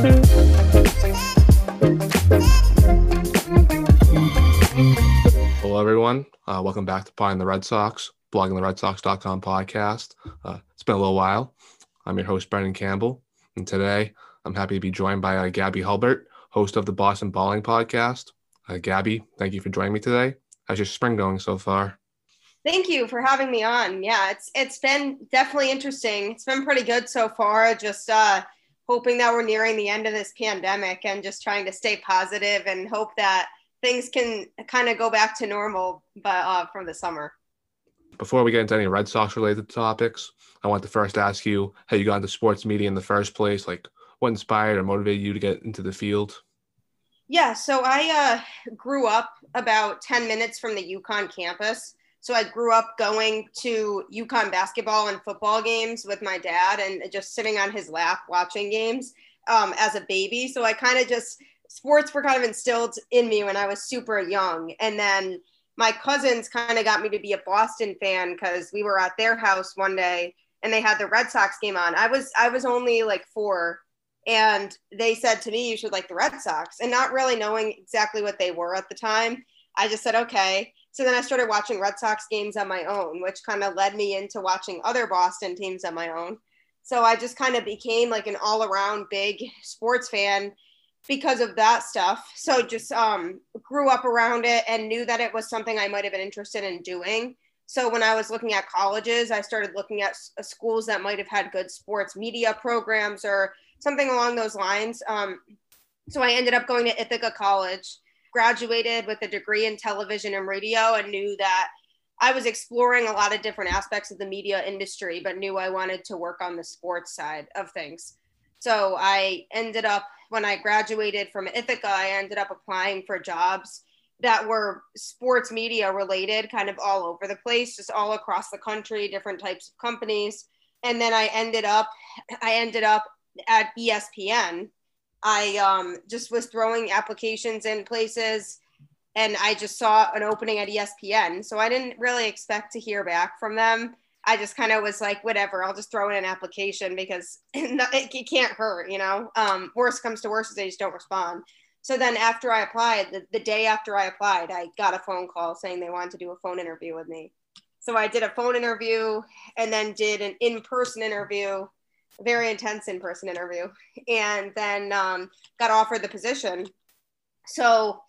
Hello, everyone. Uh, welcome back to Pie the Red Sox, blogging the Red Sox.com podcast. Uh, it's been a little while. I'm your host, Brendan Campbell, and today I'm happy to be joined by uh, Gabby Hulbert, host of the Boston Balling podcast. Uh, Gabby, thank you for joining me today. How's your spring going so far? Thank you for having me on. Yeah, it's it's been definitely interesting. It's been pretty good so far. Just uh, hoping that we're nearing the end of this pandemic and just trying to stay positive and hope that things can kind of go back to normal but uh, from the summer. Before we get into any Red Sox related topics, I want to first ask you how you got into sports media in the first place. Like, what inspired or motivated you to get into the field? Yeah, so I uh, grew up about 10 minutes from the UConn campus. So I grew up going to UConn basketball and football games with my dad and just sitting on his lap watching games um, as a baby. So I kind of just, sports were kind of instilled in me when I was super young. And then my cousins kind of got me to be a Boston fan because we were at their house one day and they had the Red Sox game on. I was I was only like four, and they said to me, "You should like the Red Sox," and not really knowing exactly what they were at the time, I just said okay. So then I started watching Red Sox games on my own, which kind of led me into watching other Boston teams on my own. So I just kind of became like an all around big sports fan because of that stuff. So just um, grew up around it and knew that it was something I might have been interested in doing. So when I was looking at colleges, I started looking at uh, schools that might have had good sports media programs or something along those lines. Um, so I ended up going to Ithaca College graduated with a degree in television and radio and knew that I was exploring a lot of different aspects of the media industry, but knew I wanted to work on the sports side of things. So I ended up, when I graduated from Ithaca, I ended up applying for jobs that were sports media related, kind of all over the place, just all across the country, different types of companies. And then I ended up, I ended up at ESPN I um, just was throwing applications in places and I just saw an opening at ESPN. So I didn't really expect to hear back from them. I just kind of was like, whatever, I'll just throw in an application because it, can't hurt, you know? Um, worst comes to worst is they just don't respond. So then after I applied, the, the day after I applied, I got a phone call saying they wanted to do a phone interview with me. So I did a phone interview and then did an in person interview very intense in person interview, and then um, got offered the position. So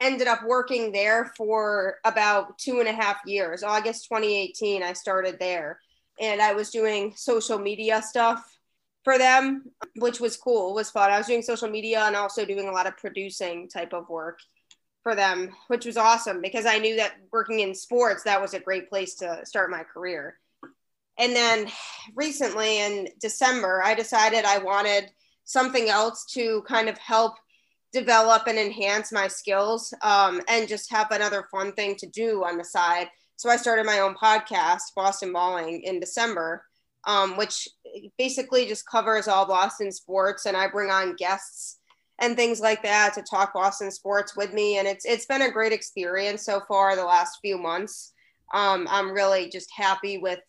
ended up working there for about two and a half years. August 2018, I started there, and I was doing social media stuff for them, which was cool, was fun. I was doing social media and also doing a lot of producing type of work for them, which was awesome because I knew that working in sports, that was a great place to start my career. And then recently in December, I decided I wanted something else to kind of help develop and enhance my skills um, and just have another fun thing to do on the side. So I started my own podcast, Boston Balling, in December, um, which basically just covers all Boston sports. And I bring on guests and things like that to talk Boston sports with me. And it's it's been a great experience so far the last few months. Um, I'm really just happy with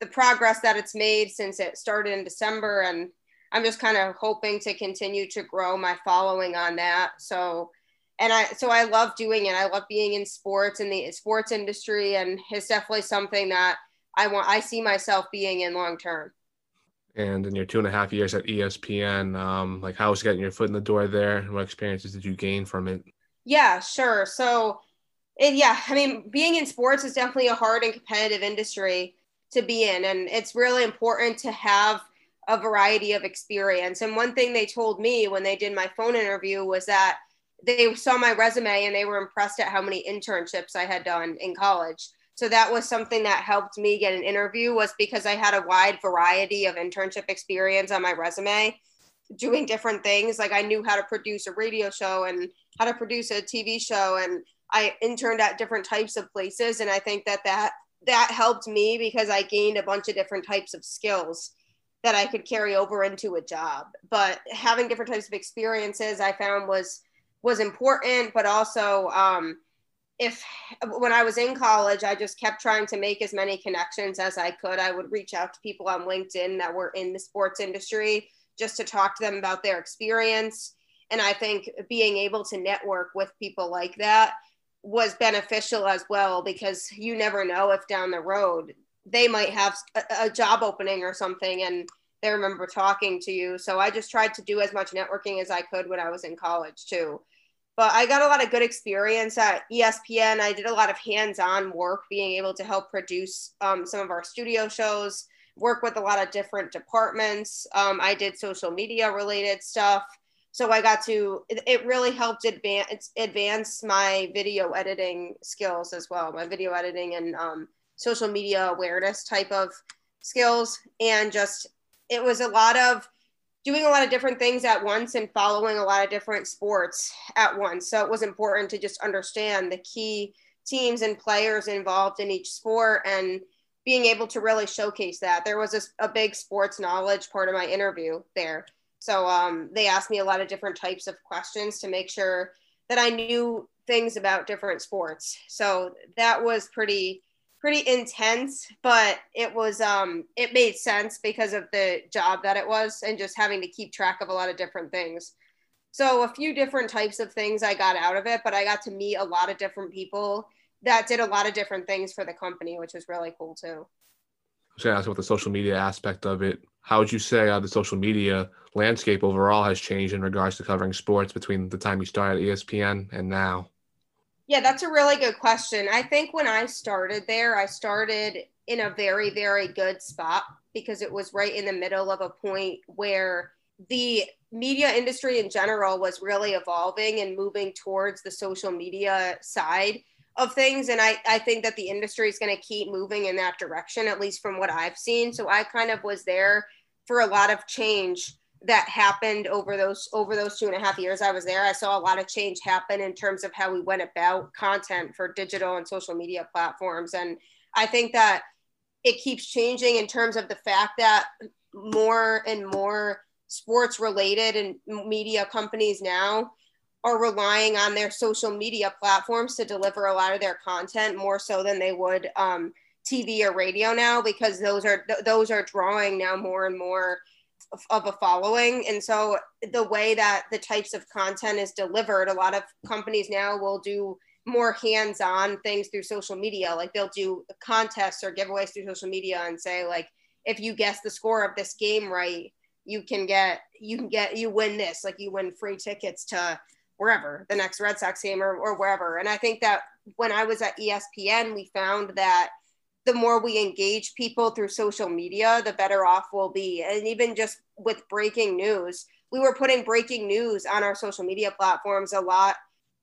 the progress that it's made since it started in December. And I'm just kind of hoping to continue to grow my following on that. So, and I, so I love doing it. I love being in sports and the sports industry. And it's definitely something that I want, I see myself being in long term. And in your two and a half years at ESPN, um, like how was getting your foot in the door there? What experiences did you gain from it? Yeah, sure. So, it, yeah, I mean, being in sports is definitely a hard and competitive industry to be in. And it's really important to have a variety of experience. And one thing they told me when they did my phone interview was that they saw my resume and they were impressed at how many internships I had done in college. So that was something that helped me get an interview was because I had a wide variety of internship experience on my resume doing different things. Like I knew how to produce a radio show and how to produce a TV show and I interned at different types of places and I think that that that helped me because I gained a bunch of different types of skills that I could carry over into a job. But having different types of experiences I found was was important, but also um, if when I was in college, I just kept trying to make as many connections as I could. I would reach out to people on LinkedIn that were in the sports industry just to talk to them about their experience. And I think being able to network with people like that was beneficial as well because you never know if down the road they might have a, a job opening or something and they remember talking to you. So I just tried to do as much networking as I could when I was in college too. But I got a lot of good experience at ESPN. I did a lot of hands on work, being able to help produce um, some of our studio shows, work with a lot of different departments. Um, I did social media related stuff. So I got to, it, it really helped advance, advance my video editing skills as well, my video editing and um, social media awareness type of skills. And just it was a lot of doing a lot of different things at once and following a lot of different sports at once. So it was important to just understand the key teams and players involved in each sport and being able to really showcase that. There was a, a big sports knowledge part of my interview there. So um, they asked me a lot of different types of questions to make sure that I knew things about different sports. So that was pretty pretty intense, but it was um it made sense because of the job that it was and just having to keep track of a lot of different things. So a few different types of things I got out of it, but I got to meet a lot of different people that did a lot of different things for the company, which was really cool too. I was going to ask about the social media aspect of it. How would you say uh, the social media landscape overall has changed in regards to covering sports between the time you started ESPN and now? Yeah, that's a really good question. I think when I started there, I started in a very, very good spot because it was right in the middle of a point where the media industry in general was really evolving and moving towards the social media side of things. And I, I think that the industry is going to keep moving in that direction, at least from what I've seen. So I kind of was there for a lot of change that happened over those over those two and a half years I was there. I saw a lot of change happen in terms of how we went about content for digital and social media platforms. And I think that it keeps changing in terms of the fact that more and more sports related and media companies now are relying on their social media platforms to deliver a lot of their content more so than they would um, TV or radio now because those are th- those are drawing now more and more of a following. And so the way that the types of content is delivered a lot of companies now will do more hands-on things through social media. Like they'll do contests or giveaways through social media and say like if you guess the score of this game right you can get you can get you win this. Like you win free tickets to wherever the next red sox game or, or wherever and i think that when i was at espn we found that the more we engage people through social media, the better off we'll be. And even just with breaking news, we were putting breaking news on our social media platforms a lot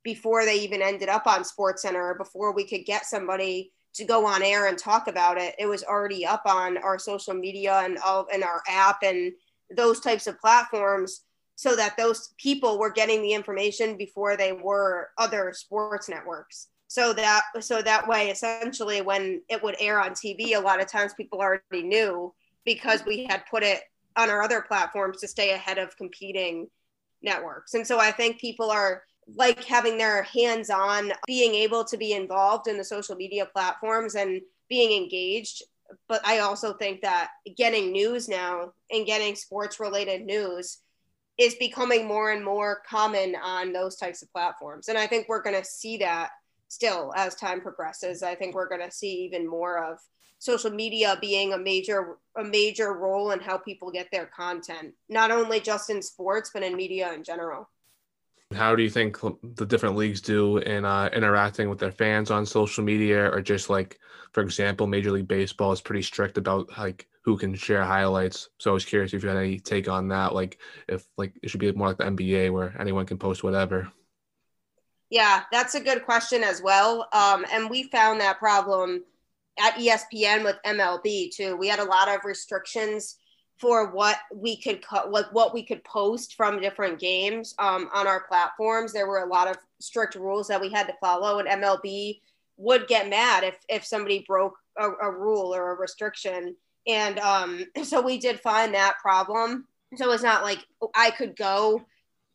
before they even ended up on Sports Center, or before we could get somebody to go on air and talk about it. It was already up on our social media and all and our app and those types of platforms so that those people were getting the information before they were other sports networks. So that so that way essentially when it would air on tv a lot of times people already knew because we had put it on our other platforms to stay ahead of competing networks. And so i think people are like having their hands on being able to be involved in the social media platforms and being engaged. But i also think that getting news now and getting sports related news is becoming more and more common on those types of platforms. And i think we're going to see that still as time progresses. I think we're going to see even more of social media being a major a major role in how people get their content not only just in sports but in media in general how do you think the different leagues do in uh, interacting with their fans on social media or just like for example major league baseball is pretty strict about like who can share highlights so i was curious if you had any take on that like if like it should be more like the nba where anyone can post whatever yeah, that's a good question as well. Um, and we found that problem at ESPN with MLB too. We had a lot of restrictions for what we could co- like what we could post from different games um, on our platforms. There were a lot of strict rules that we had to follow, and MLB would get mad if if somebody broke a, a rule or a restriction. And um, so we did find that problem. So it's not like I could go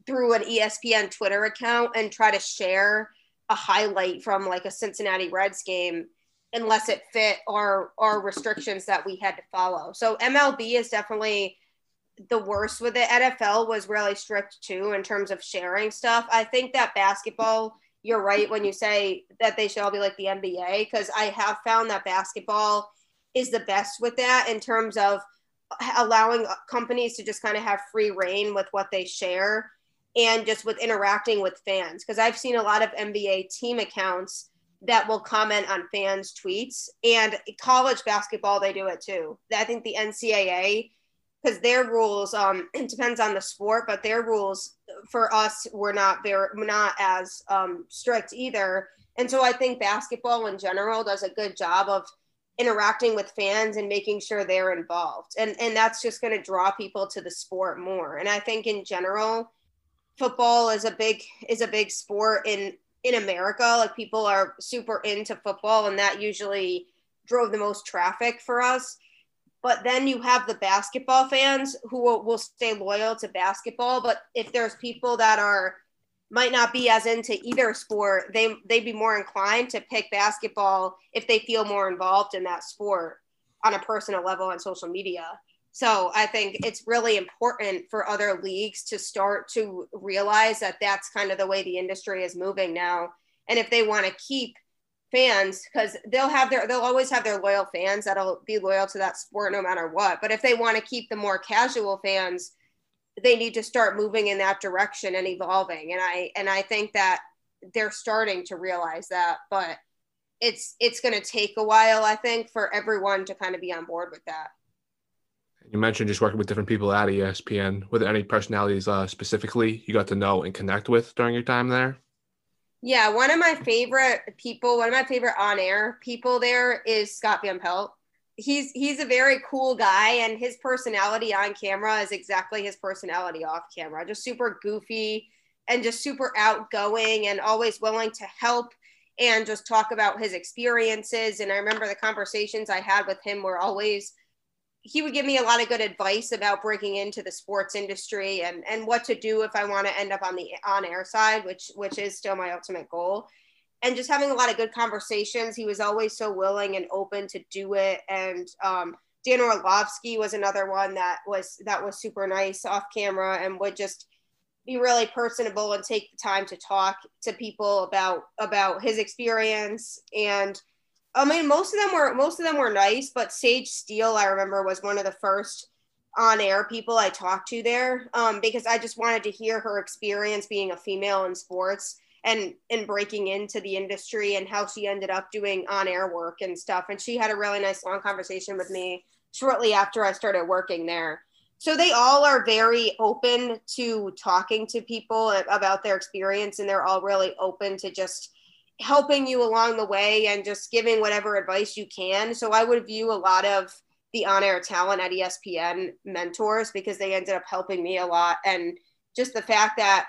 through an ESPN Twitter account and try to share a highlight from like a Cincinnati Reds game unless it fit our our restrictions that we had to follow. So MLB is definitely the worst with it. NFL was really strict too in terms of sharing stuff. I think that basketball, you're right when you say that they should all be like the NBA, because I have found that basketball is the best with that in terms of allowing companies to just kind of have free reign with what they share and just with interacting with fans. Because I've seen a lot of NBA team accounts that will comment on fans' tweets, and college basketball, they do it too. I think the NCAA because their rules um it depends on the sport but their rules for us were not very not as um, strict either. And so i think basketball in general does a good job of interacting with fans and making sure they're involved. And and that's just going to draw people to the sport more. And i think in general football is a big is a big sport in in america like people are super into football and that usually drove the most traffic for us. But then you have the basketball fans who will, will stay loyal to basketball. But if there's people that are might not be as into either sport they they'd be more inclined to pick basketball if they feel more involved in that sport on a personal level on social media so i think it's really important for other leagues to start to realize that that's kind of the way the industry is moving now. And if they want to keep fans because they'll have their they'll always have their loyal fans that'll be loyal to that sport no matter what. But if they want to keep the more casual fans they need to start moving in that direction and evolving. And i and i think that they're starting to realize that but it's it's going to take a while i think for everyone to kind of be on board with that you mentioned just working with different people at espn were there any personalities uh, specifically you got to know and connect with during your time there yeah, one of my favorite people, one of my favorite on-air people there is Scott Van Pelt. He's he's a very cool guy, and his personality on camera is exactly his personality off camera. Just super goofy and just super outgoing and always willing to help and just talk about his experiences. And I remember the conversations I had with him were always he would give me a lot of good advice about breaking into the sports industry and and what to do if I want to end up on the on air side, which which is still my ultimate goal. And just having a lot of good conversations. He was always so willing and open to do it. And um, Dan Orlovsky was another one that was that was super nice off camera and would just be really personable and take the time to talk to people about about his experience and I mean, most of them were most of them were nice, but Sage Steele, I remember, was one of the first on-air people I talked to there um, because I just wanted to hear her experience being a female in sports and and breaking into the industry and how she ended up doing on-air work and stuff. And she had a really nice long conversation with me shortly after I started working there. So they all are very open to talking to people about their experience, and they're all really open to just helping you along the way and just giving whatever advice you can. So I would view a lot of the on-air talent at ESPN mentors because they ended up helping me a lot and just the fact that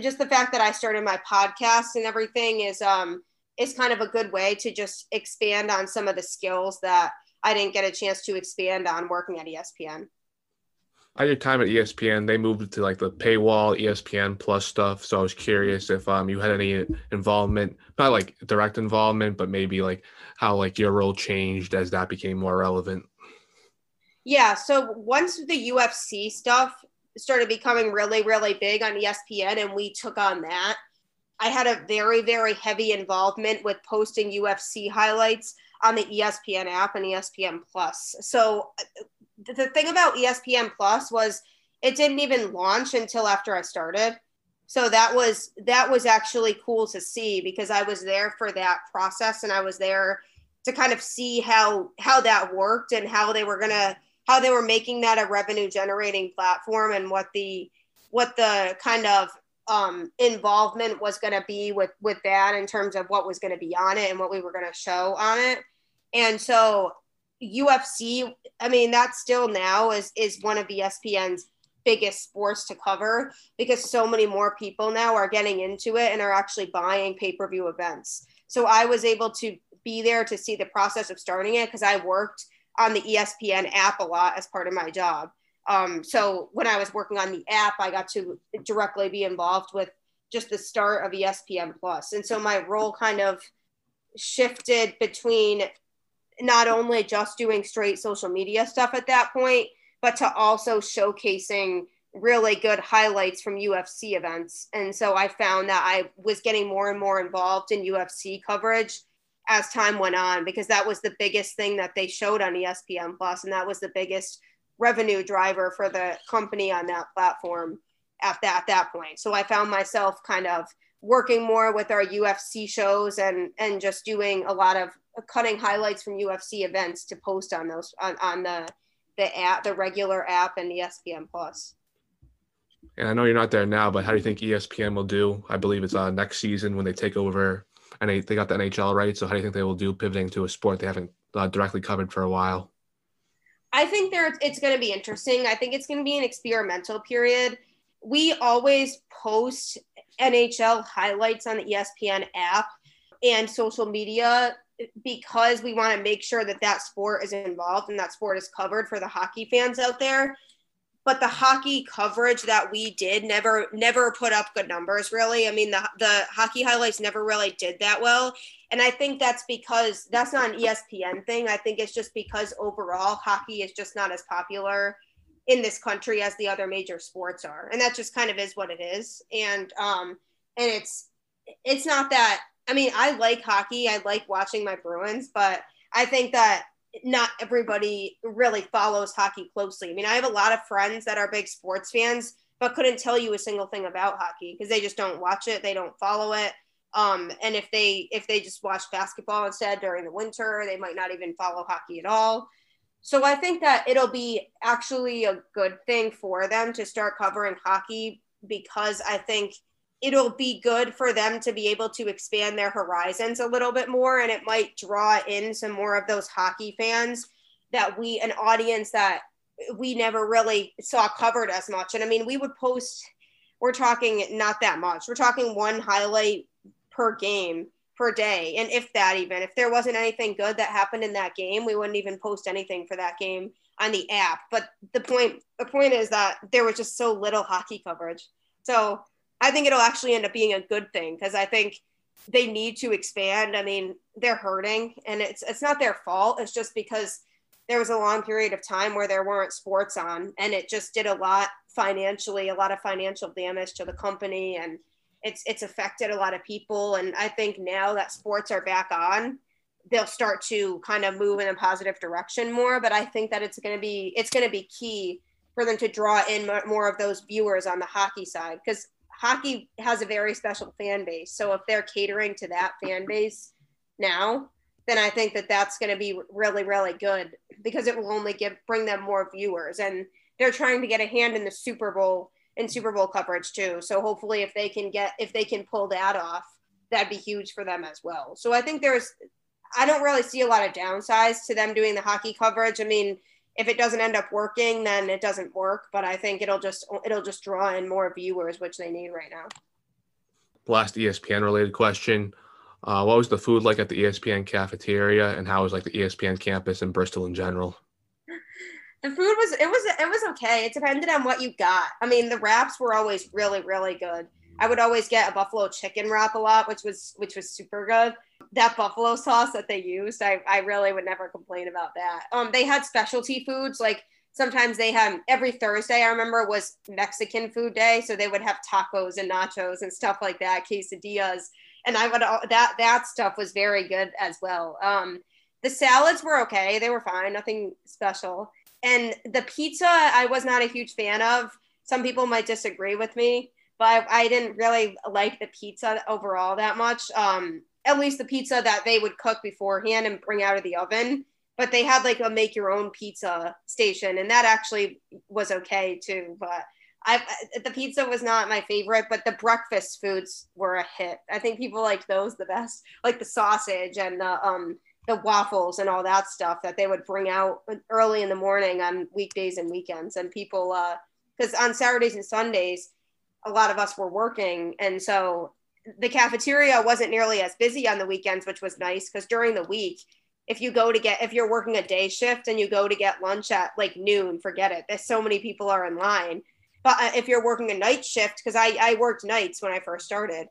just the fact that I started my podcast and everything is um is kind of a good way to just expand on some of the skills that I didn't get a chance to expand on working at ESPN at your time at ESPN, they moved to like the paywall ESPN Plus stuff. So I was curious if um you had any involvement, not like direct involvement, but maybe like how like your role changed as that became more relevant. Yeah. So once the UFC stuff started becoming really, really big on ESPN, and we took on that, I had a very, very heavy involvement with posting UFC highlights on the ESPN app and ESPN Plus. So the thing about ESPN Plus was it didn't even launch until after I started. So that was that was actually cool to see because I was there for that process and I was there to kind of see how how that worked and how they were gonna how they were making that a revenue generating platform and what the what the kind of um, involvement was going to be with with that in terms of what was going to be on it and what we were going to show on it. And so UFC, I mean, that still now is is one of ESPN's biggest sports to cover because so many more people now are getting into it and are actually buying pay-per-view events. So I was able to be there to see the process of starting it because I worked on the ESPN app a lot as part of my job. Um, so when I was working on the app, I got to directly be involved with just the start of ESPN Plus, and so my role kind of shifted between not only just doing straight social media stuff at that point, but to also showcasing really good highlights from UFC events. And so I found that I was getting more and more involved in UFC coverage as time went on because that was the biggest thing that they showed on ESPN Plus and that was the biggest revenue driver for the company on that platform at that, at that point. So I found myself kind of working more with our UFC shows and and just doing a lot of cutting highlights from UFC events to post on those on, on the the app, the regular app and ESPN Plus. And I know you're not there now, but how do you think ESPN will do? I believe it's uh, next season when they take over and they, they got the NHL right. So how do you think they will do pivoting to a sport they haven't uh, directly covered for a while? I think there it's going to be interesting. I think it's going to be an experimental period. We always post NHL highlights on the ESPN app and social media because we want to make sure that that sport is involved and that sport is covered for the hockey fans out there. But the hockey coverage that we did never never put up good numbers really. I mean the, the hockey highlights never really did that well. And i think that's because that's not an espn thing. I think it's just because overall hockey is just not as popular in this country as the other major sports are and that just kind of is what it is and um and it's it's not that i mean i like hockey i like watching my bruins but i think that not everybody really follows hockey closely. I mean, I have a lot of friends that are big sports fans, but couldn't tell you a single thing about hockey because they just don't watch it, they don't follow it. Um, and if they if they just watch basketball instead during the winter, they might not even follow hockey at all. So I think that it'll be actually a good thing for them to start covering hockey because I think it'll be good for them to be able to expand their horizons a little bit more and it might draw in some more of those hockey fans that we an audience that we never really saw covered as much. And i mean we would post we're talking not that much we're talking one highlight per game per day and if that even if there wasn't anything good that happened in that game we wouldn't even post anything for that game on the app but the point the point is that there was just so little hockey coverage so I think it'll actually end up being a good thing because I think they need to expand. I mean, they're hurting and it's it's not their fault. It's just because there was a long period of time where there weren't sports on and it just did a lot financially, a lot of financial damage to the company and it's it's affected a lot of people and I think now that sports are back on, they'll start to kind of move in a positive direction more, but I think that it's going to be it's going to be key for them to draw in more of those viewers on the hockey side because hockey has a very special fan base. So if they're catering to that fan base now, then I think that that's going to be really, really good because it will only give bring them more viewers. And they're trying to get a hand in the Super Bowl and Super Bowl coverage too. So hopefully, if they can get if they can pull that off, that'd be huge for them as well. So I think there's I don't really see a lot of downsides to them doing the hockey coverage. I mean, if it doesn't end up working, then it doesn't work. But I think it'll just it'll just draw in more viewers, which they need right now. Last ESPN related question: uh, What was the food like at the ESPN cafeteria, and how was like the ESPN campus in Bristol in general? The food was it was it was okay. It depended on what you got. I mean, the wraps were always really really good. I would always get a buffalo chicken wrap a lot, which was which was super good. That buffalo sauce that they used, I, I really would never complain about that. Um, they had specialty foods like sometimes they had every Thursday. I remember was Mexican food day, so they would have tacos and nachos and stuff like that, quesadillas, and I would that that stuff was very good as well. Um, the salads were okay; they were fine, nothing special. And the pizza, I was not a huge fan of. Some people might disagree with me but I, I, didn't really like the pizza overall that much. Um, at least the pizza that they would cook beforehand and bring out of the oven. But they had like a make your own pizza station, and that actually was okay too. But I the pizza was not my favorite, but the breakfast foods were a hit. I think people liked those the best, like the sausage and the um the waffles and all that stuff that they would bring out early in the morning on weekdays and weekends. And people, uh, because on Saturdays and Sundays, a lot of us were working. And so the cafeteria wasn't nearly as busy on the weekends, which was nice because during the week, if you go to get if you're working a day shift and you go to get lunch at like noon, forget it. There's so many people are in line. But uh, if you're working a night shift, because I, I worked nights when I first started,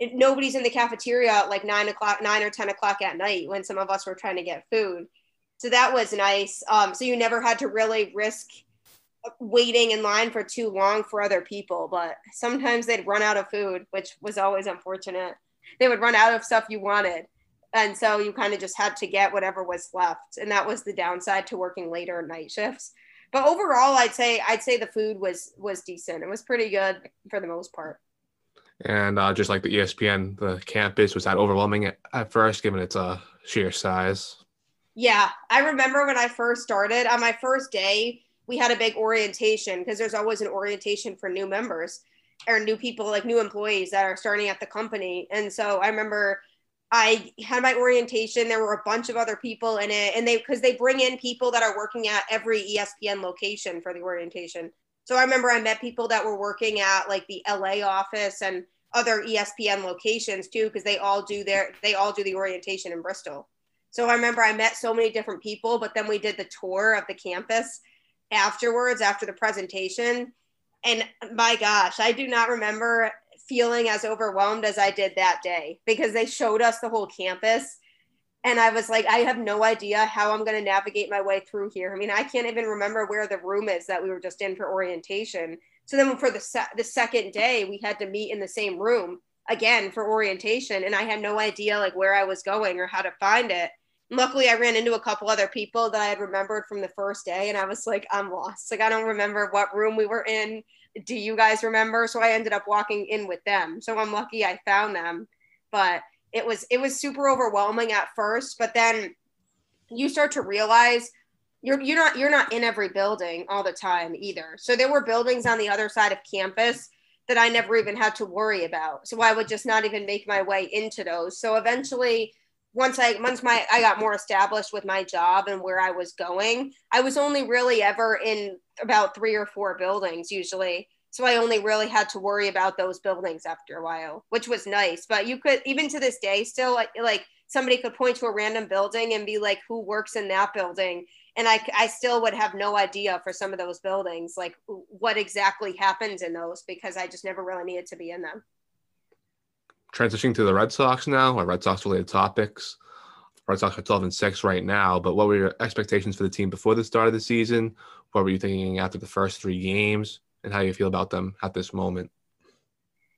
nobody's in the cafeteria at like nine o'clock, nine or ten o'clock at night when some of us were trying to get food. So that was nice. Um, so you never had to really risk waiting in line for too long for other people, but sometimes they'd run out of food, which was always unfortunate. They would run out of stuff you wanted. And so you kind of just had to get whatever was left. And that was the downside to working later night shifts. But overall, I'd say I'd say the food was was decent. It was pretty good for the most part. And uh, just like the ESPN, the campus was that overwhelming at, at first, given its uh, sheer size. Yeah, I remember when I first started on my first day, we had a big orientation because there's always an orientation for new members or new people, like new employees that are starting at the company. And so I remember I had my orientation. There were a bunch of other people in it, and they because they bring in people that are working at every ESPN location for the orientation. So I remember I met people that were working at like the LA office and other ESPN locations too, because they all do their they all do the orientation in Bristol. So I remember I met so many different people, but then we did the tour of the campus afterwards after the presentation. And my gosh, I do not remember feeling as overwhelmed as I did that day because they showed us the whole campus. And I was like, I have no idea how I'm going to navigate my way through here. I mean, I can't even remember where the room is that we were just in for orientation. So then for the, se- the second day, we had to meet in the same room again for orientation. And I had no idea like where I was going or how to find it luckily I ran into a couple other people that I had remembered from the first day and I was like, I'm lost. Like I don't remember what room we were in. Do you guys remember? So I ended up walking in with them. So I'm lucky I found them. But it was it was super overwhelming at first, but then you start to realize you're you're not you're not in every building all the time either. So there were buildings on the other side of campus that I never even had to worry about. So I would just not even make my way into those. So eventually once I once my I got more established with my job and where I was going, I was only really ever in about three or four buildings usually. So I only really had to worry about those buildings after a while, which was nice. But you could even to this day still like somebody could point to a random building and be like, who works in that building? And I, I still would have no idea for some of those buildings, like what exactly happens in those because I just never really needed to be in them transitioning to the Red Sox now, or Red Sox related topics. Red Sox are 12 and 6 right now, but what were your expectations for the team before the start of the season? What were you thinking after the first three games, and how you feel about them at this moment?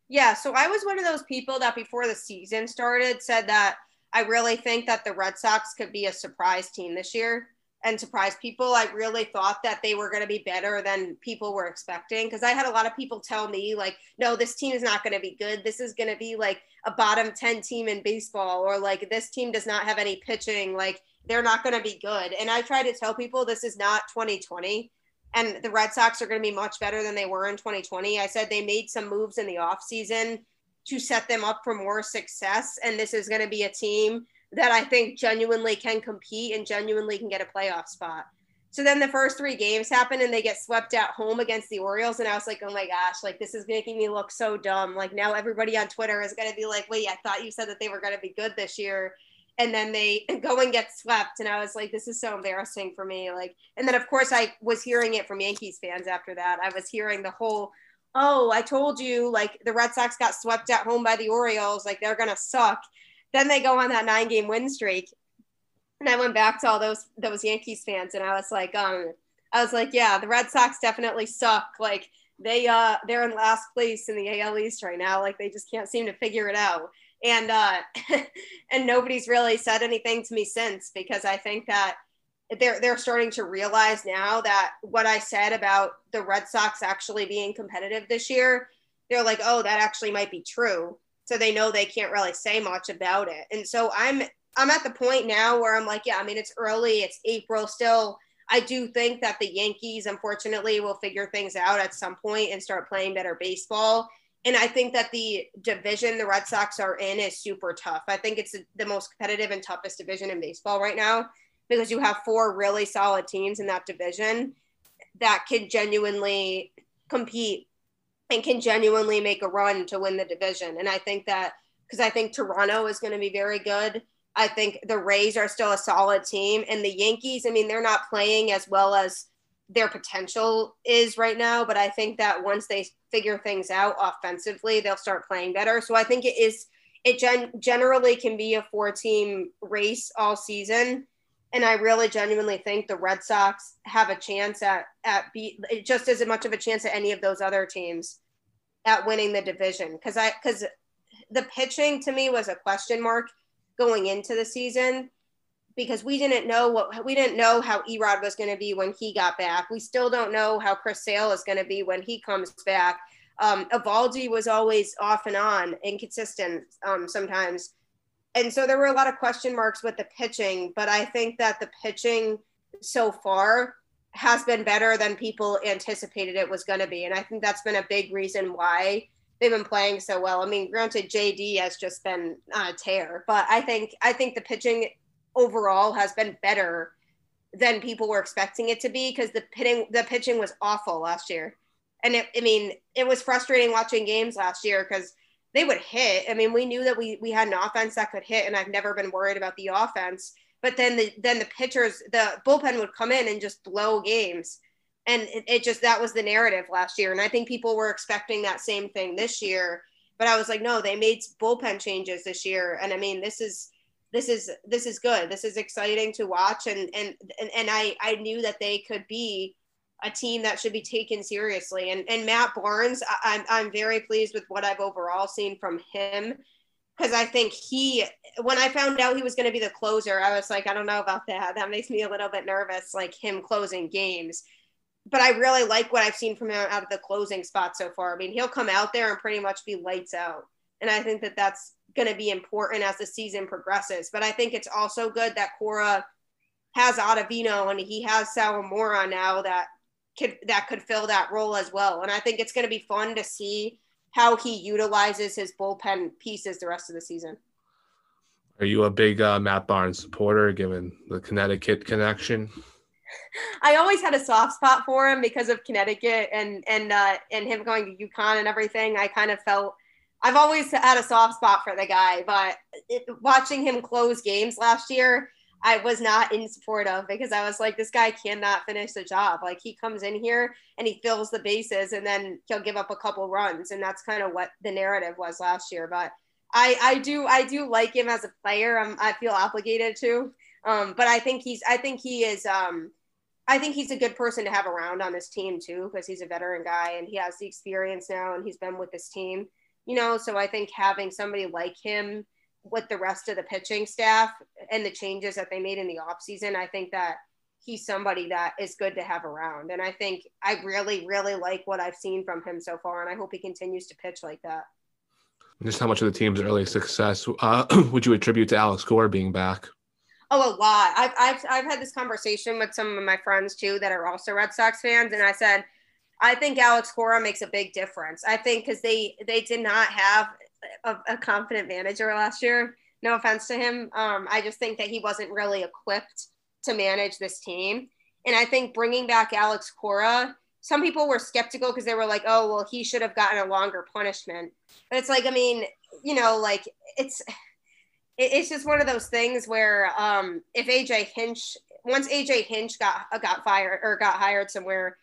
Yeah, so I was one of those people that before the season started said that I really think that the Red Sox could be a surprise team this year and surprise people. I really thought that they were going to be better than people were expecting because I had a lot of people tell me, like, no, this team is not going to be good. This is going to be like a bottom 10 team in baseball, or like this team does not have any pitching. Like, they're not going to be good. And I try to tell people this is not 2020 and the Red Sox are going to be much better than they were in 2020. I said they made some moves in the offseason to set them up for more success. And this is going to be a team that I think genuinely can compete and genuinely can get a playoff spot. So then the first three games happen and they get swept at home against the Orioles. And I was like, oh my gosh, like this is making me look so dumb. Like now everybody on Twitter is going to be like, wait, I thought you said that they were going to be good this year. And then they go and get swept. And I was like, this is so embarrassing for me. Like, and then of course I was hearing it from Yankees fans after that. I was hearing the whole, oh, I told you, like the Red Sox got swept at home by the Orioles. Like they're to suck. Then they go on that nine game win streak. And I went back to all those those Yankees fans and I was like, um, I was like, yeah, the Red Sox definitely suck. Like they uh they're in last place in the AL East right now. Like they just can't seem to figure it out. And uh and nobody's really said anything to me since because I think that they're they're starting to realize now that what I said about the Red Sox actually being competitive this year, they're like, oh, that actually might be true so they know they can't really say much about it. And so I'm I'm at the point now where I'm like, yeah, I mean it's early, it's April still. I do think that the Yankees unfortunately will figure things out at some point and start playing better baseball. And I think that the division the Red Sox are in is super tough. I think it's the most competitive and toughest division in baseball right now because you have four really solid teams in that division that can genuinely compete and can genuinely make a run to win the division. And I think that because I think Toronto is going to be very good. I think the Rays are still a solid team. And the Yankees, I mean, they're not playing as well as their potential is right now. But I think that once they figure things out offensively, they'll start playing better. So I think it is, it gen- generally can be a four team race all season. And I really genuinely think the Red Sox have a chance at at be just as much of a chance at any of those other teams at winning the division because I because the pitching to me was a question mark going into the season because we didn't know what we didn't know how E-Rod was going to be when he got back. We still don't know how Chris Sale is going to be when he comes back. Um, Eovaldi was always off and on, inconsistent um, sometimes, and so there were a lot of question marks with the pitching. But I think that the pitching so far has been better than people anticipated it was going to be, and I think that's been a big reason why they've been playing so well. I mean, granted, JD has just been on a tear, but I think I think the pitching overall has been better than people were expecting it to be because the pitching the pitching was awful last year. And it, I mean, it was frustrating watching games last year because they would hit. I mean, we knew that we we had an offense that could hit, and I've never been worried about the offense. But then the then the pitchers, the bullpen would come in and just blow games, and it, it just that was the narrative last year. And I think people were expecting that same thing this year. But I was like, no, they made bullpen changes this year, and I mean, this is this is this is good. This is exciting to watch, and and and, and I I knew that they could be a team that should be taken seriously. And and Matt Barnes, I, I'm I'm very pleased with what I've overall seen from him because I think he when I found out he was going to be the closer, I was like, I don't know about that. That makes me a little bit nervous, like him closing games. But I really like what I've seen from him out of the closing spot so far. I mean, he'll come out there and pretty much be lights out, and I think that that's going to be important as the season progresses. But I think it's also good that Cora has Ottavino and he has Sawamura now that could that could fill that role as well. And I think it's going to be fun to see how he utilizes his bullpen pieces the rest of the season. Are you a big uh, Matt Barnes supporter, given the Connecticut connection? I always had a soft spot for him because of Connecticut and and uh, and him going to UConn and everything. I kind of felt I've always had a soft spot for the guy, but it, watching him close games last year, I was not in support of because I was like, this guy cannot finish the job. Like he comes in here and he fills the bases and then he'll give up a couple runs. And that's kind of what the narrative was last year. But I, I do, I do like him as a player. I'm, I feel obligated to, um, but I think he's, I think he is, um, I think he's a good person to have around on this team too, because he's a veteran guy and he has the experience now and he's been with this team you know, so I think having somebody like him with the rest of the pitching staff and the changes that they made in the offseason, I think that he's somebody that is good to have around. And I think I really, really like what I've seen from him so far. And I hope he continues to pitch like that. Just how much of the team's early success uh, would you attribute to Alex Cora being back? Oh, a lot. I've, I've, I've had this conversation with some of my friends too that are also Red Sox fans. And I said, I think Alex Cora makes a big difference. I think because they they did not have a, a, confident manager last year. No offense to him. Um, I just think that he wasn't really equipped to manage this team. And I think bringing back Alex Cora, some people were skeptical because they were like, "Oh, well, he should have gotten a longer punishment." But it's like, I mean, you know, like it's it's just one of those things where um, if AJ Hinch once AJ Hinch got got fired or got hired somewhere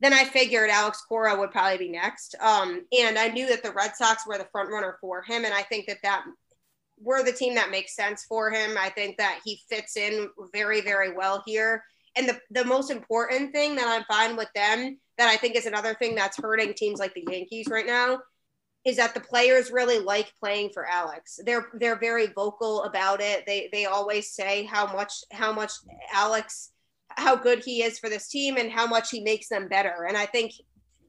then I figured Alex Cora would probably be next. Um, and I knew that the Red Sox were the front runner for him. And I think that that we're the team that makes sense for him. I think that he fits in very, very well here. And the, the most important thing that I'm fine with them, that I think is another thing that's hurting teams like the Yankees right now, is that the players really like playing for Alex. They're they're very vocal about it. They they always say how much how much Alex how good he is for this team and how much he makes them better. And I think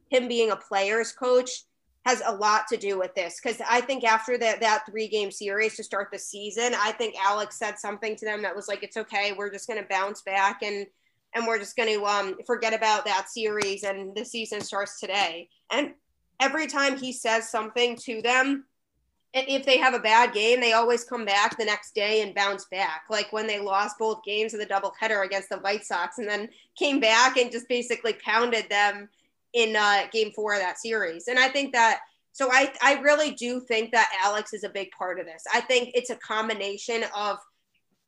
him being a player's coach has a lot to do with this because I think after that that three game series to start the season, I think Alex said something to them that was like, "It's okay, we're just going to bounce back and and we're just going to um, forget about that series and the season starts today." And every time he says something to them, if they have a bad game, they always come back the next day and bounce back. Like when they lost both games of the doubleheader against the White Sox and then came back and just basically pounded them in uh, game four of that series. And I think that, so I, I really do think that Alex is a big part of this. I think it's a combination of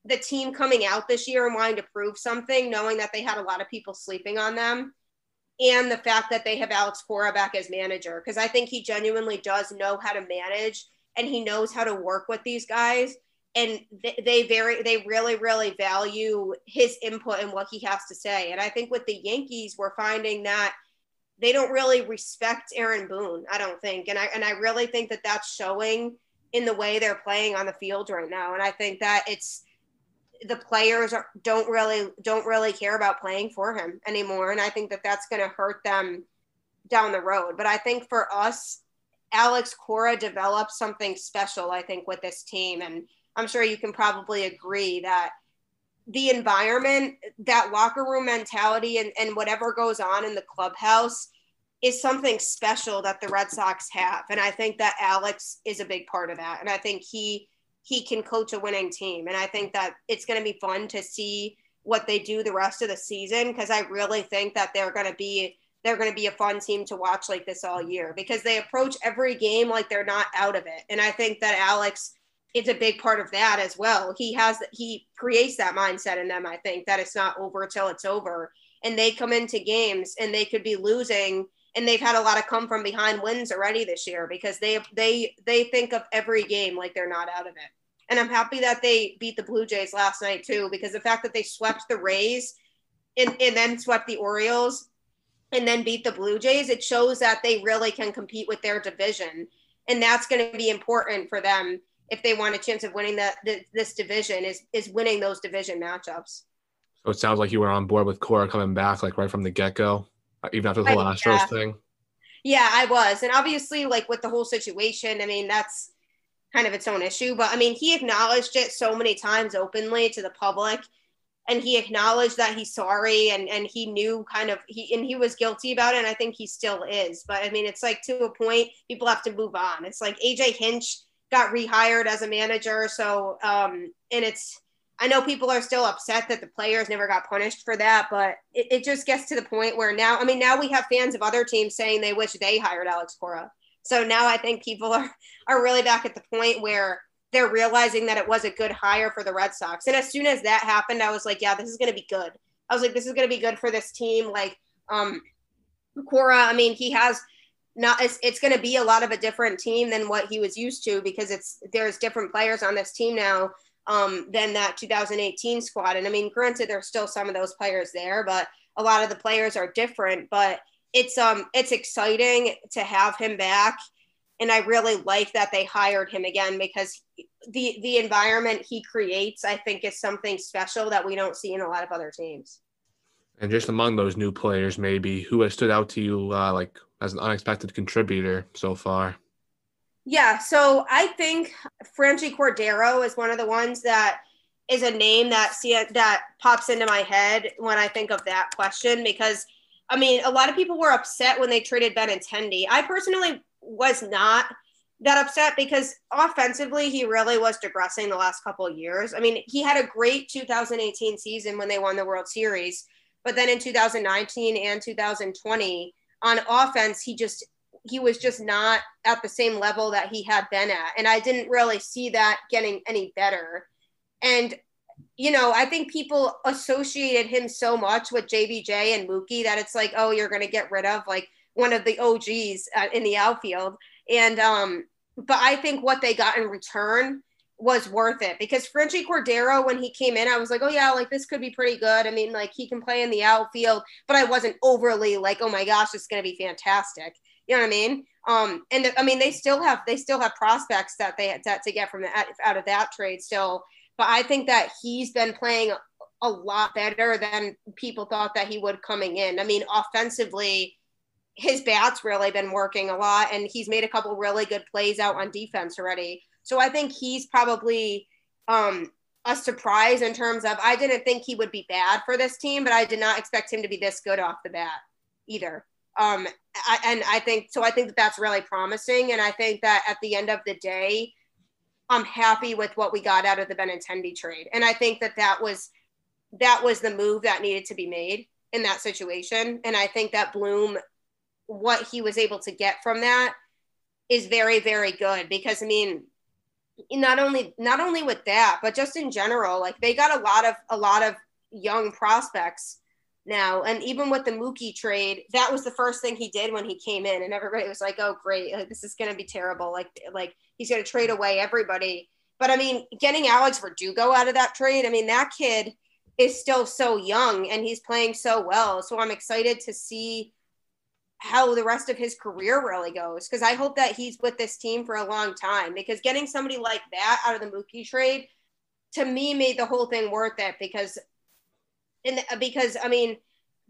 the team coming out this year and wanting to prove something, knowing that they had a lot of people sleeping on them. And the fact that they have Alex Cora back as manager, because I think he genuinely does know how to manage and he knows how to work with these guys and they very they really really value his input and what he has to say. And I think with the Yankees, we're finding that they don't really respect Aaron Boone. I don't think, and I and I really think that that's showing in the way they're playing on the field right now. And I think that it's the players are, don't really don't really care about playing for him anymore. And I think that that's going to hurt them down the road. But I think for us, Alex Cora developed something special. I think with this team and I'm sure you can probably agree that the environment, that locker room mentality, and, and whatever goes on in the clubhouse is something special that the Red Sox have. And I think that Alex is a big part of that. And I think he he can coach a winning team. And I think that it's going to be fun to see what they do the rest of the season because I really think that they're going to be they're going to be a fun team to watch like this all year because they approach every game like they're not out of it. And I think that Alex it's a big part of that as well. He has he creates that mindset in them. I think that it's not over till it's over, and they come into games and they could be losing, and they've had a lot of come from behind wins already this year because they they they think of every game like they're not out of it. And I'm happy that they beat the Blue Jays last night too, because the fact that they swept the Rays and, and then swept the Orioles and then beat the Blue Jays, it shows that they really can compete with their division. And that's going to be important for them if they want a chance of winning that this division is is winning those division matchups. So it sounds like you were on board with Cora coming back like right from the get go, uh, even after the whole I, Astros yeah. thing. Yeah, I was, and obviously, like with the whole situation, I mean that's kind of its own issue. But I mean, he acknowledged it so many times openly to the public, and he acknowledged that he's sorry, and and he knew kind of he and he was guilty about it, and I think he still is. But I mean, it's like to a point, people have to move on. It's like AJ Hinch got rehired as a manager. So, um, and it's, I know people are still upset that the players never got punished for that, but it, it, just gets to the point where now, I mean, now we have fans of other teams saying they wish they hired Alex Cora. So now I think people are, are really back at the point where they're realizing that it was a good hire for the Red Sox. And as soon as that happened, I was like, yeah, this is going to be good. I was like, this is going to be good for this team. Like, um, Cora, I mean, he has not it's, it's going to be a lot of a different team than what he was used to because it's there's different players on this team now um, than that 2018 squad. And I mean, granted, there's still some of those players there, but a lot of the players are different. But it's um it's exciting to have him back, and I really like that they hired him again because the the environment he creates, I think, is something special that we don't see in a lot of other teams. And just among those new players, maybe who has stood out to you, uh, like as an unexpected contributor so far? Yeah, so I think Franchy Cordero is one of the ones that is a name that see that pops into my head when I think of that question because I mean a lot of people were upset when they traded Benintendi. I personally was not that upset because offensively he really was digressing the last couple years. I mean, he had a great 2018 season when they won the World Series, but then in 2019 and 2020 on offense, he just he was just not at the same level that he had been at. And I didn't really see that getting any better. And, you know, I think people associated him so much with JBJ and Mookie that it's like, oh, you're going to get rid of like one of the OGs uh, in the outfield. And, um, but I think what they got in return was worth it because Franchy Cordero, when he came in, I was like, oh yeah, like this could be pretty good. I mean, like he can play in the outfield, but I wasn't overly like, oh my gosh, it's going to be fantastic. You know what I mean? Um, and the, I mean, they still have they still have prospects that they had to, get from the, out of that trade still. But I think that he's been playing a lot better than people thought that he would coming in. I mean, offensively, his bat's really been working a lot, and he's made a couple really good plays out on defense already. So I think he's probably um, a surprise in terms of I didn't think he would be bad for this team, but I did not expect him to be this good off the bat either. Um, I, and I think so. I think that that's really promising, and I think that at the end of the day, I'm happy with what we got out of the Benintendi trade, and I think that that was that was the move that needed to be made in that situation, and I think that Bloom, what he was able to get from that, is very very good because I mean not only not only with that, but just in general, like they got a lot of a lot of young prospects now. And even with the Mookie trade, that was the first thing he did when he came in, and everybody was like, "Oh, great, like, this is going to be terrible. Like, like he's going to trade away everybody." But I mean, getting Alex Verdugo out of that trade, I mean, that kid is still so young and he's playing so well. So I'm excited to see how the rest of his career really goes because I hope that he's with this team for a long time because getting somebody like that out of the Mookie trade to me made the whole thing worth it because in the, uh, because I mean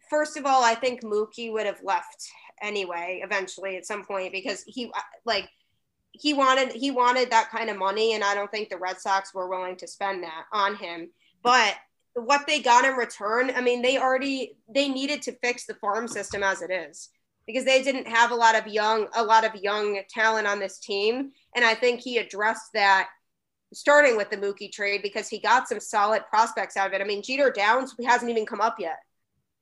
first of all I think Mookie would have left anyway eventually at some point because he uh, like he wanted he wanted that kind of money and I don't think the Red Sox were willing to spend that on him. But what they got in return I mean they already they needed to fix the farm system as it is because they didn't have a lot of young a lot of young talent on this team. And i think he addressed that starting with the mookie trade because he got some solid prospects out of it. I mean jeter downs hasn't even come up yet.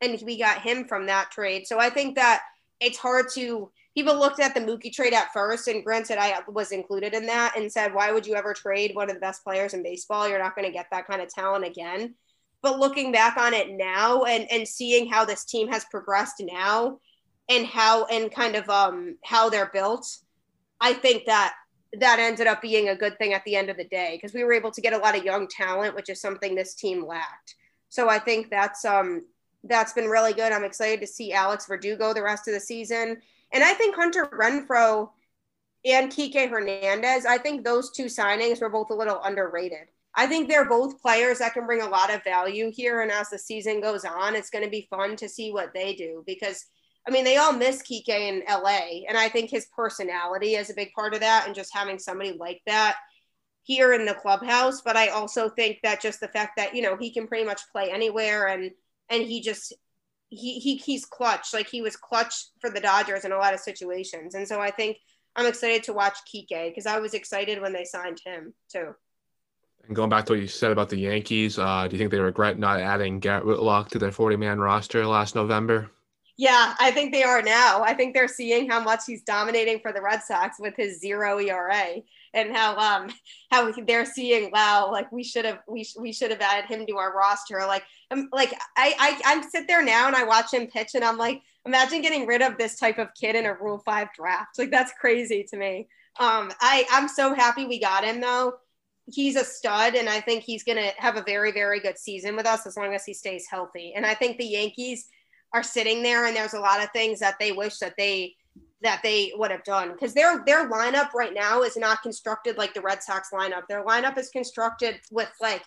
And we got him from that trade. So i think that it's hard to people looked at the mookie trade at first and granted i was included in that and said why would you ever trade one of the best players in baseball? You're not going to get that kind of talent again. But looking back on it now and and seeing how this team has progressed now and how and kind of um how they're built i think that that ended up being a good thing at the end of the day because we were able to get a lot of young talent which is something this team lacked so i think that's um that's been really good i'm excited to see alex verdugo the rest of the season and i think hunter Renfroe and Kike Hernandez, I think those two signings were both a little underrated. I think they're both players that can bring a lot of value here. And as the season goes on, it's going to be fun to see what they do because I mean, they all miss Kike in LA, and I think his personality is a big part of that, and just having somebody like that here in the clubhouse. But I also think that just the fact that you know he can pretty much play anywhere, and and he just he, he he's clutch, like he was clutch for the Dodgers in a lot of situations, and so I think I'm excited to watch Kike because I was excited when they signed him too. And going back to what you said about the Yankees, uh, do you think they regret not adding Garrett Whitlock to their 40 man roster last November? Yeah, I think they are now. I think they're seeing how much he's dominating for the Red Sox with his zero ERA and how um how they're seeing wow like we should have we, we should have added him to our roster like I'm like I, I I sit there now and I watch him pitch and I'm like imagine getting rid of this type of kid in a Rule Five draft like that's crazy to me. Um, I I'm so happy we got him though. He's a stud, and I think he's gonna have a very very good season with us as long as he stays healthy. And I think the Yankees are sitting there and there's a lot of things that they wish that they that they would have done because their their lineup right now is not constructed like the Red Sox lineup. Their lineup is constructed with like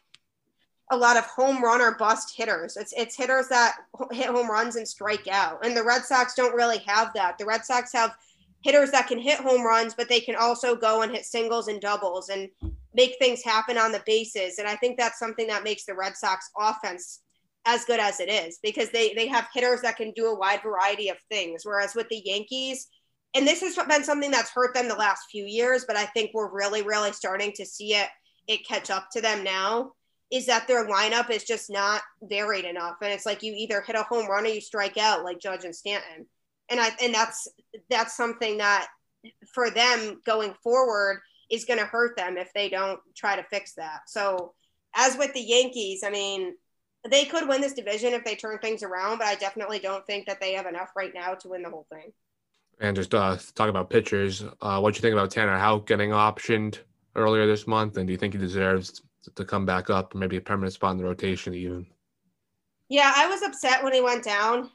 a lot of home run or bust hitters. It's it's hitters that hit home runs and strike out. And the Red Sox don't really have that. The Red Sox have hitters that can hit home runs, but they can also go and hit singles and doubles and make things happen on the bases. And I think that's something that makes the Red Sox offense as good as it is because they they have hitters that can do a wide variety of things. Whereas with the Yankees, and this has been something that's hurt them the last few years, but I think we're really really starting to see it it catch up to them now. Is that their lineup is just not varied enough, and it's like you either hit a home run or you strike out, like Judge and Stanton, and I and that's that's something that for them going forward is going to hurt them if they don't try to fix that. So as with the Yankees, I mean, they could win this division if they turn things around, but I definitely don't think that they have enough right now to win the whole thing. And just uh, talk about pitchers. Uh, what do you think about Tanner Houck getting optioned earlier this month? And do you think he deserves to come back up, maybe a permanent spot in the rotation even? Yeah, I was upset when he went down. Um,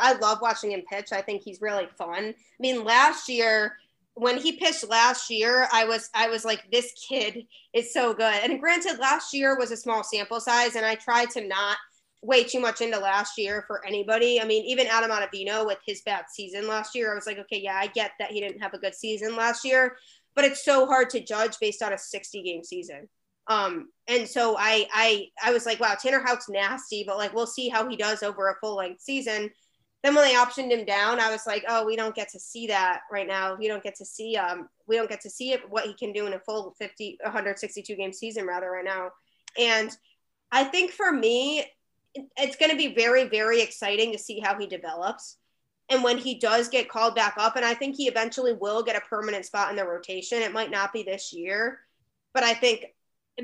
I love watching him pitch. I think he's really fun. I mean, last year when he pitched last year, I was I was like, this kid is so good. And granted, last year was a small sample size, and I tried to not weigh too much into last year for anybody. I mean, even Adam Ottavino with his bad season last year, I was like, okay, yeah, I get that he didn't have a good season last year, but it's so hard to judge based on a 60 game season. Um, and so I I I was like, wow, Tanner Houck's nasty, but like we'll see how he does over a full length season then when they optioned him down, I was like, oh, we don't get to see that right now. We don't get to see um we don't get to see it, what he can do in a full 50 162 game season rather right now. And I think for me, it's going to be very very exciting to see how he develops. And when he does get called back up, and I think he eventually will get a permanent spot in the rotation. It might not be this year, but I think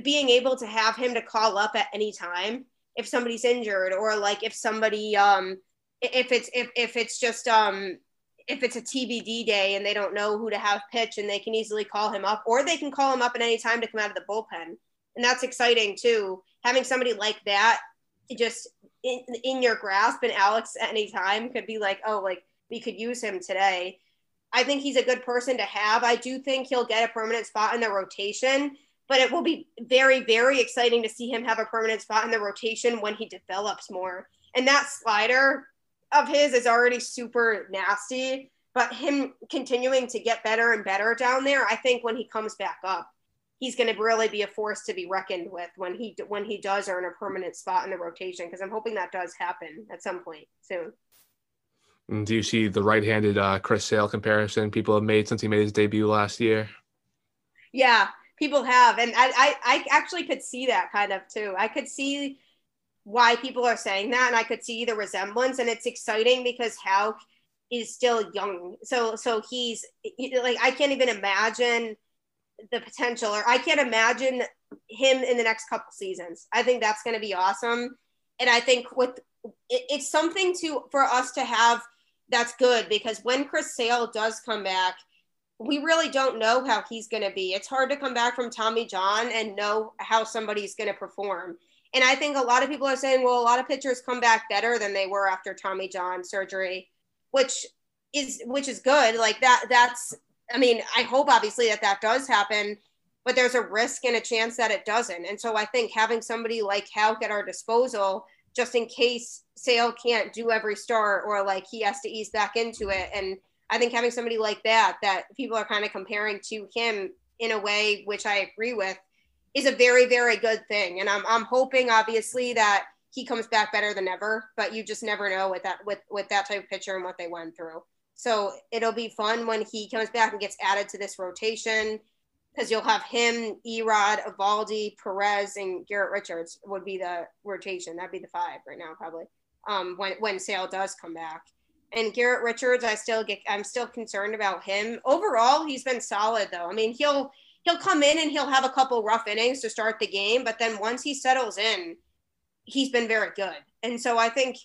being able to have him to call up at any time if somebody's injured or like if somebody um if it's if, if it's just um if it's a TBD day and they don't know who to have pitch and they can easily call him up or they can call him up at any time to come out of the bullpen. And that's exciting too. Having somebody like that just in, in your grasp and Alex at any time could be like, oh, like we could use him today. I think he's a good person to have. I do think he'll get a permanent spot in the rotation, but it will be very, very exciting to see him have a permanent spot in the rotation when he develops more. And that slider of his is already super nasty, but him continuing to get better and better down there, I think when he comes back up, he's going to really be a force to be reckoned with when he when he does earn a permanent spot in the rotation because I'm hoping that does happen at some point soon. And do you see the right-handed uh, Chris Sale comparison people have made since he made his debut last year? Yeah, people have, and I, I, I actually could see that kind of too. I could see why people are saying that, and I could see the resemblance, and it's exciting because Houck is still young, so so he's like I can't even imagine the potential, or I can't imagine him in the next couple seasons. I think that's going to be awesome, and I think with it, it's something to for us to have that's good because when Chris Sale does come back, we really don't know how he's going to be. It's hard to come back from Tommy John and know how somebody's going to perform. And I think a lot of people are saying, well, a lot of pitchers come back better than they were after Tommy John surgery, which is which is good. Like that that's I mean, I hope obviously that that does happen, but there's a risk and a chance that it doesn't. And so I think having somebody like Houck at our disposal just in case Sale can't do every start or like he has to ease back into it. And I think having somebody like that, that people are kind of comparing to him in a way, which I agree with, is a very, very good thing. And I'm, I'm hoping obviously that he comes back better than ever, but you just never know with that, with, with that type of pitcher and what they went through. So it'll be fun when he comes back and gets added to this rotation because you'll have him, E-Rod, Eovaldi, Perez, and Garrett Richards would be the rotation. That'd be the five right now, probably. Um, when when Sale does come back, and Garrett Richards, I still get, I'm still concerned about him. Overall, he's been solid though. I mean, he'll he'll come in and he'll have a couple rough innings to start the game, but then once he settles in, he's been very good. And so I think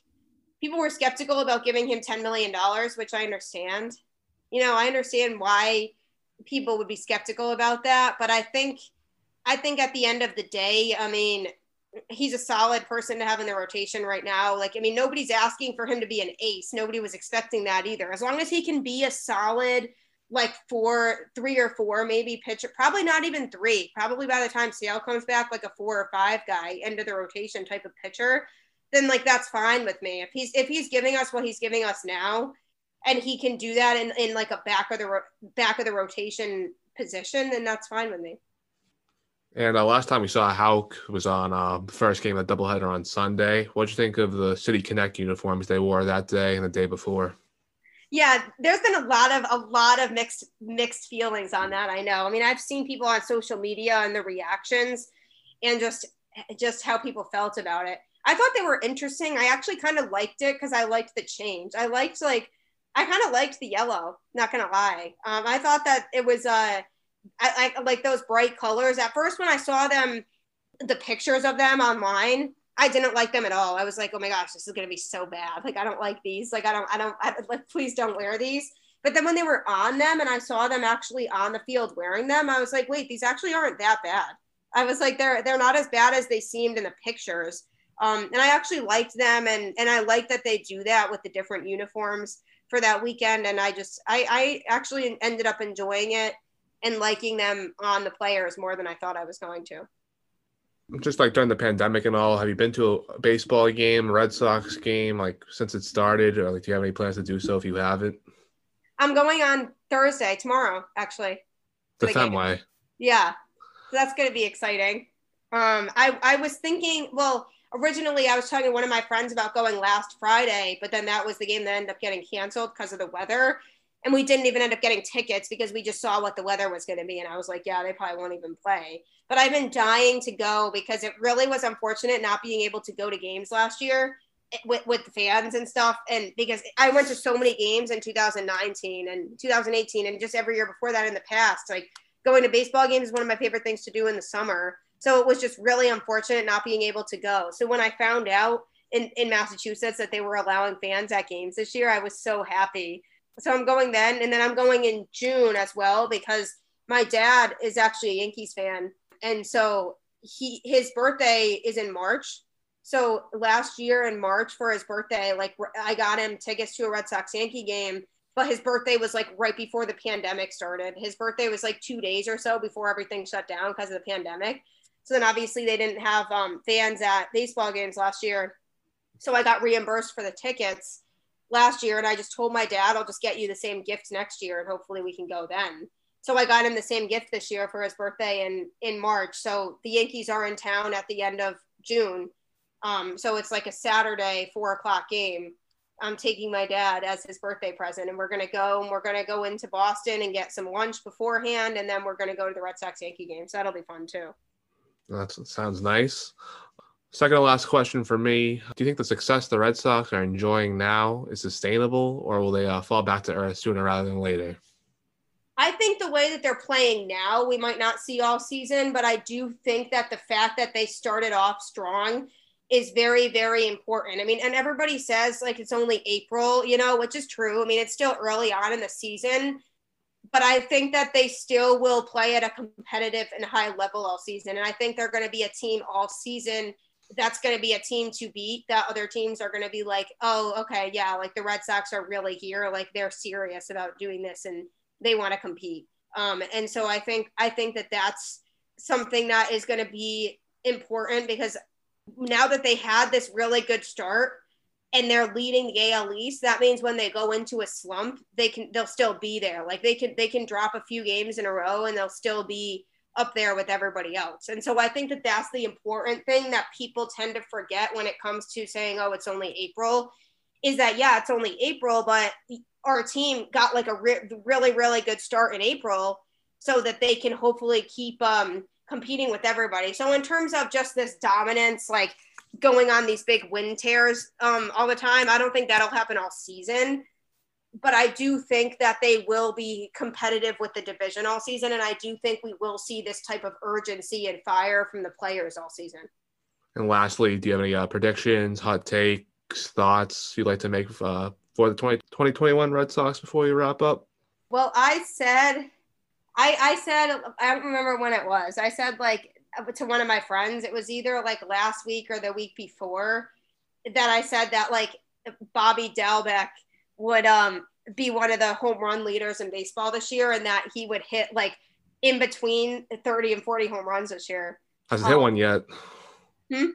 people were skeptical about giving him $10 million, which I understand. You know, I understand why people would be skeptical about that. But I think, I think at the end of the day, I mean, he's a solid person to have in the rotation right now. Like, I mean, nobody's asking for him to be an ace. Nobody was expecting that either. As long as he can be a solid, like four, three or four, maybe pitcher, probably not even three. Probably by the time Sale comes back, like a four or five guy into the rotation type of pitcher, then like that's fine with me. If he's if he's giving us what he's giving us now, and he can do that in, in like a back of the ro- back of the rotation position, then that's fine with me. And uh, last time we saw Houck was on uh, the first game of the doubleheader on Sunday. What'd you think of the City Connect uniforms they wore that day and the day before? Yeah, there's been a lot of a lot of mixed mixed feelings on that. I know. I mean, I've seen people on social media and the reactions, and just just how people felt about it. I thought they were interesting. I actually kind of liked it because I liked the change. I liked like I kind of liked the yellow. Not gonna lie. Um, I thought that it was uh, I, I like those bright colors. At first, when I saw them, the pictures of them online, I didn't like them at all. I was like, oh my gosh, this is gonna be so bad. Like I don't like these. Like I don't, I don't, I, like please don't wear these. But then when they were on them and I saw them actually on the field wearing them, I was like, wait, these actually aren't that bad. I was like, they're they're not as bad as they seemed in the pictures. Um, and I actually liked them, and and I like that they do that with the different uniforms for that weekend. And I just, I, I actually ended up enjoying it and liking them on the players more than I thought I was going to. Just like during the pandemic and all, have you been to a baseball game, Red Sox game, like since it started, or like do you have any plans to do so if you haven't? I'm going on Thursday, tomorrow, actually. The Fenway. Yeah, so that's going to be exciting. Um, I I was thinking, well, originally I was talking to one of my friends about going last Friday, but then that was the game that ended up getting canceled because of the weather. And we didn't even end up getting tickets because we just saw what the weather was going to be. And I was like, yeah, they probably won't even play. But I've been dying to go because it really was unfortunate not being able to go to games last year eh, with, with the fans and stuff. And because I went to so many games in 2019 and 2018 and just every year before that in the past, like going to baseball games is one of my favorite things to do in the summer. So it was just really unfortunate not being able to go. So when I found out in, in Massachusetts that they were allowing fans at games this year, I was so happy. So I'm going then, and then I'm going in June as well because my dad is actually a Yankees fan, and so he his birthday is in March. So last year in March for his birthday, like I got him tickets to a Red Sox Yankee game, but his birthday was like right before the pandemic started. His birthday was like two days or so before everything shut down because of the pandemic. So then obviously they didn't have um, fans at baseball games last year. So I got reimbursed for the tickets last year, and I just told my dad, I'll just get you the same gift next year, and hopefully we can go then. So I got him the same gift this year for his birthday in in March. So the Yankees are in town at the end of June. Um, so it's like a Saturday four o'clock game. I'm taking my dad as his birthday present, and we're gonna go and we're gonna go into Boston and get some lunch beforehand, and then we're gonna go to the Red Sox Yankee game. So that'll be fun too. That sounds nice. Second to last question for me. Do you think the success the Red Sox are enjoying now is sustainable, or will they uh, fall back to earth sooner rather than later? I think the way that they're playing now, we might not see all season, but I do think that the fact that they started off strong is very, very important. I mean, and everybody says like it's only April, you know, which is true. I mean, it's still early on in the season, but I think that they still will play at a competitive and high level all season. And I think they're going to be a team all season that's going to be a team to beat that other teams are going to be like oh okay yeah like the red sox are really here like they're serious about doing this and they want to compete um, and so i think i think that that's something that is going to be important because now that they had this really good start and they're leading the AL East, that means when they go into a slump, they can they'll still be there. Like they can they can drop a few games in a row and they'll still be up there with everybody else. And so I think that that's the important thing that people tend to forget when it comes to saying, oh, it's only April, is that, yeah, it's only April, but our team got like a re- really, really good start in April so that they can hopefully keep um, competing with everybody. So, in terms of just this dominance, like going on these big win tears um, all the time, I don't think that'll happen all season but I do think that they will be competitive with the division all season. And I do think we will see this type of urgency and fire from the players all season. And lastly, do you have any uh, predictions, hot takes, thoughts you'd like to make uh, for the 20, 2021 Red Sox before you wrap up? Well, I said, I, I said, I don't remember when it was. I said, like, to one of my friends, it was either like last week or the week before that I said that, like, Bobby Dalbec – would um be one of the home run leaders in baseball this year and that he would hit like in between 30 and 40 home runs this year. Hasn't um, hit one yet. Hmm?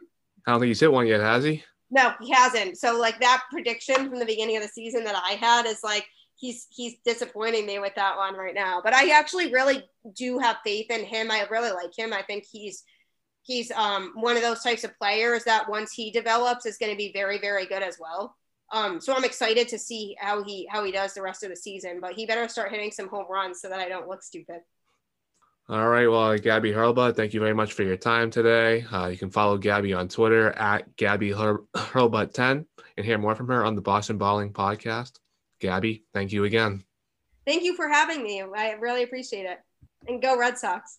I don't think he's hit one yet, has he? No, he hasn't. So like that prediction from the beginning of the season that I had is like he's he's disappointing me with that one right now. But I actually really do have faith in him. I really like him. I think he's he's um one of those types of players that once he develops is going to be very very good as well. Um, so I'm excited to see how he how he does the rest of the season. But he better start hitting some home runs so that I don't look stupid. All right. Well, Gabby Hurlbut, thank you very much for your time today. Uh, you can follow Gabby on Twitter at Gabby Hurlbut10 and hear more from her on the Boston Balling podcast. Gabby, thank you again. Thank you for having me. I really appreciate it. And go Red Sox.